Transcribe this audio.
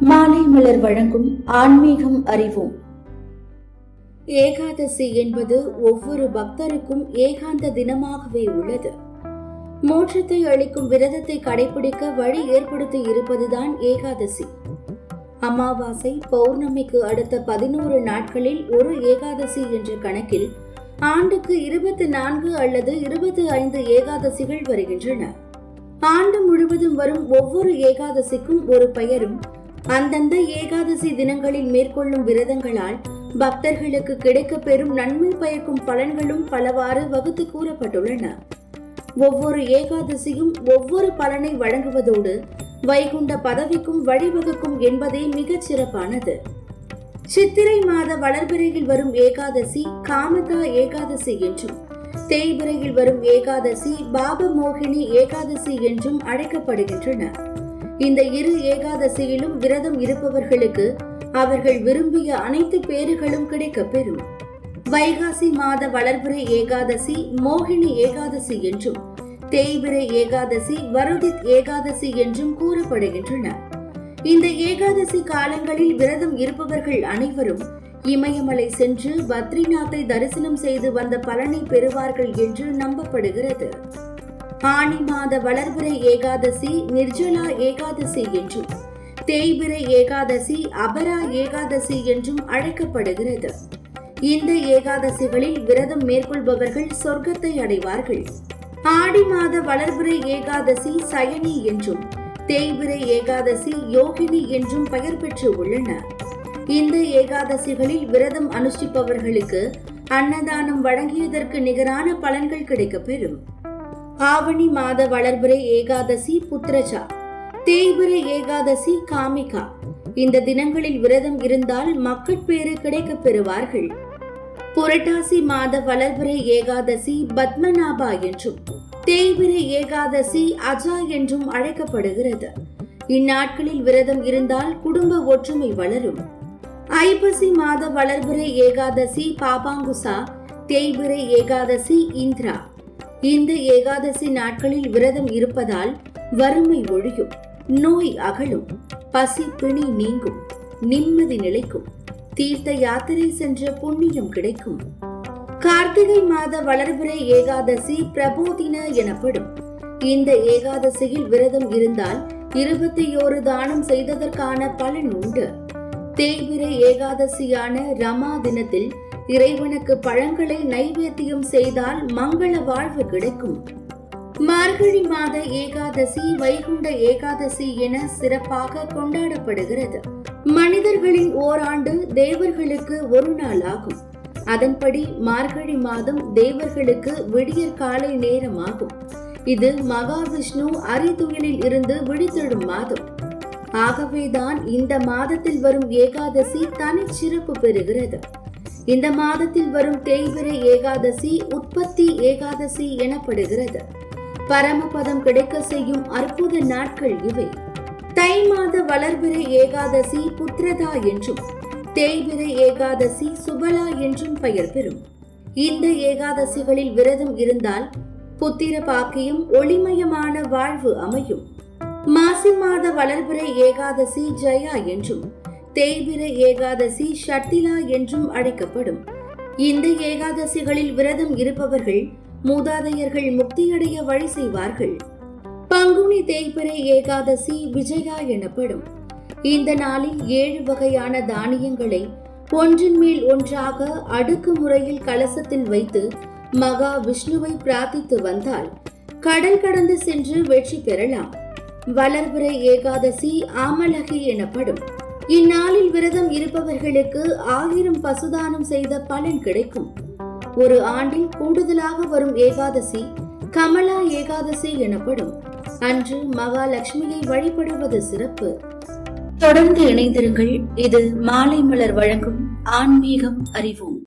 மாலை மலர் வழங்கும் ஆன்மீகம் அறிவோம். ஏகாதசி என்பது ஒவ்வொரு பக்தருக்கும் ஏகாந்த தினமாகவே உள்ளது. மோட்சத்தை அளிக்கும் விரதத்தை கடைபிடிக்க வழி ஏற்படுத்தி இருப்பதுதான் ஏகாதசி. அமாவாசை பௌர்ணமிக்கு அடுத்த பதினோரு நாட்களில் ஒரு ஏகாதசி என்ற கணக்கில் ஆண்டுக்கு இருபத்தி நான்கு அல்லது இருபத்தி ஐந்து ஏகாதசிகள் வருகின்றன. ஆண்டு முழுவதும் வரும் ஒவ்வொரு ஏகாதசிக்கும் ஒரு பெயரும் அந்தந்த ஏகாதசி தினங்களில் மேற்கொள்ளும் விரதங்களால் பக்தர்களுக்கு கிடைக்க பெறும் நன்மை பயக்கும் பலன்களும் பலவாறு வகுத்து கூறப்பட்டுள்ளன. ஒவ்வொரு ஏகாதசியும் ஒவ்வொரு பலனை வழங்குவதோடு வைகுண்ட பதவிக்கும் வழிவகுக்கும் என்பதே மிகச் சிறப்பானது. சித்திரை மாத வளர்பிறையில் வரும் ஏகாதசி காமதா ஏகாதசி என்றும் தேய்பிறையில் வரும் ஏகாதசி பாப மோகினி ஏகாதசி என்றும் அழைக்கப்படுகின்றன. இந்த இரு ஏகாதசியிலும் விரதம் இருப்பவர்களுக்கு அவர்கள் விரும்பிய அனைத்து பேறுகளும் கிடைக்கப் பெறும். வைகாசி மாத வளர்பிறை ஏகாதசி மோகினி ஏகாதசி என்றும் தேய்பிறை ஏகாதசி வருதித் ஏகாதசி என்றும் கூறப்படுகின்றன. இந்த ஏகாதசி காலங்களில் விரதம் இருப்பவர்கள் அனைவரும் இமயமலை சென்று பத்ரிநாத்தை தரிசனம் செய்து வந்த பலனை பெறுவார்கள் என்று நம்பப்படுகிறது. ஆனி மாத வளர்புரை ஏகாதசி நிர்ஜலா ஏகாதசி என்றும் தேய்பிரை ஏகாதசி அபரா ஏகாதசி என்றும் அழைக்கப்படுகிறது. இந்த ஏகாதசிகளில் விரதம் மேற்கொள்பவர்கள் சொர்க்கத்தை அடைவார்கள். ஆடி மாத வளர்பிறை ஏகாதசி சயனி என்றும் தேய்பிரை ஏகாதசி யோகினி என்றும் பெயர் பெற்று உள்ளன. இந்த ஏகாதசிகளில் விரதம் அனுஷ்டிப்பவர்களுக்கு அன்னதானம் வழங்கியதற்கு நிகரான பலன்கள் கிடைக்கப்பெறும். ஆவணி மாத வளர்பிறை ஏகாதசி புத்திரஜா தேய்பிறை ஏகாதசி காமிகா இந்த தினங்களில் விரதம் இருந்தால் மக்கட்பேறு கிடைக்கப் பெறுவார்கள். புரட்டாசி மாத வளர்பிறை ஏகாதசி பத்மநாபா என்றும் தேய்பிறை ஏகாதசி அஜா என்றும் அழைக்கப்படுகிறது. இந்நாட்களில் விரதம் இருந்தால் குடும்ப ஒற்றுமை வளரும். ஐப்பசி மாத வளர்பிறை ஏகாதசி பாபாங்குசா தேய்பிறை ஏகாதசி இந்திரா. இந்து ஏகாதசி நாட்களில் விரதம் இருப்பதால் வறுமை ஒழியும் நோய் அகலும் பசி பிணி நீங்கும் நிம்மதி நிலைக்கும் தீர்த்த யாத்திரை சென்ற புண்ணியம் கிடைக்கும். கார்த்திகை மாத வளர்பிறை ஏகாதசி பிரபோதின எனப்படும். இந்த ஏகாதசியில் விரதம் இருந்தால் இருபத்தி ஓரு தானம் செய்ததற்கான பலன் உண்டு. தேய்பிரை ஏகாதசியான ரமா தினத்தில் இறைவனுக்கு பழங்களை நைவேத்தியம் செய்தால் மங்கள வாழ்வு கிடைக்கும். மார்கழி மாத ஏகாதசி வைகுண்ட ஏகாதசி என சிறப்பாக கொண்டாடப்படுகிறது. மனிதர்களின் ஓராண்டு தேவர்களுக்கு ஒரு நாள் ஆகும். அதன்படி மார்கழி மாதம் தேவர்களுக்கு விடியற் காலை நேரமாகும். இது மகாவிஷ்ணு அரிதுயிலில் இருந்து விழித்தெழும் மாதம். ஆகவேதான் இந்த மாதத்தில் வரும் ஏகாதசி தனி சிறப்பு பெறுகிறது. இந்த மாதத்தில் வரும் தேய்பிரை ஏகாதசி உற்பத்தி ஏகாதசி எனப்படுகிறது. பரமபதம் கிடைக்க செய்யும் அற்புத நாட்கள் இவை. தை மாத வளர்பிறை ஏகாதசி புத்திரதா என்றும் தேய்பிரை ஏகாதசி சுபலா என்றும் பெயர் பெறும். இந்த ஏகாதசிகளில் விரதம் இருந்தால் புத்திர பாக்கியம் ஒளிமயமான வாழ்வு அமையும். மாசி மாத வளர்பிறை ஏகாதசி ஜயா என்றும் தேய்பிர ஏகாதசி ஷட்டிலா என்றும் அழைக்கப்படும். இந்த ஏகாதசிகளில் விரதம் இருப்பவர்கள் மூதாதையர்கள் முக்தியடைய வழி செய்வார்கள். பங்குனி தேய்பிரை ஏகாதசி விஜயா எனப்படும். இந்த நாளில் ஏழு வகையான தானியங்களை ஒன்றின் மேல் ஒன்றாக அடுக்கு முறையில் கலசத்தில் வைத்து மகா விஷ்ணுவை பிரார்த்தித்து வந்தால் கடல் கடந்து சென்று வெற்றி பெறலாம். வளர்பிறை ஏகாதசி ஆமலகி எனப்படும். இந்நாளில் விரதம் இருப்பவர்களுக்கு ஆயிரம் பசுதானம் செய்த பலன் கிடைக்கும். ஒரு ஆண்டில் கூடுதலாக வரும் ஏகாதசி கமலா ஏகாதசி எனப்படும். அன்று மகாலட்சுமியை வழிபடுவது சிறப்பு. தொடர்ந்து இணைந்திருங்கள். இது மாலை மலர் வழங்கும் ஆன்மீகம் அறிவோம்.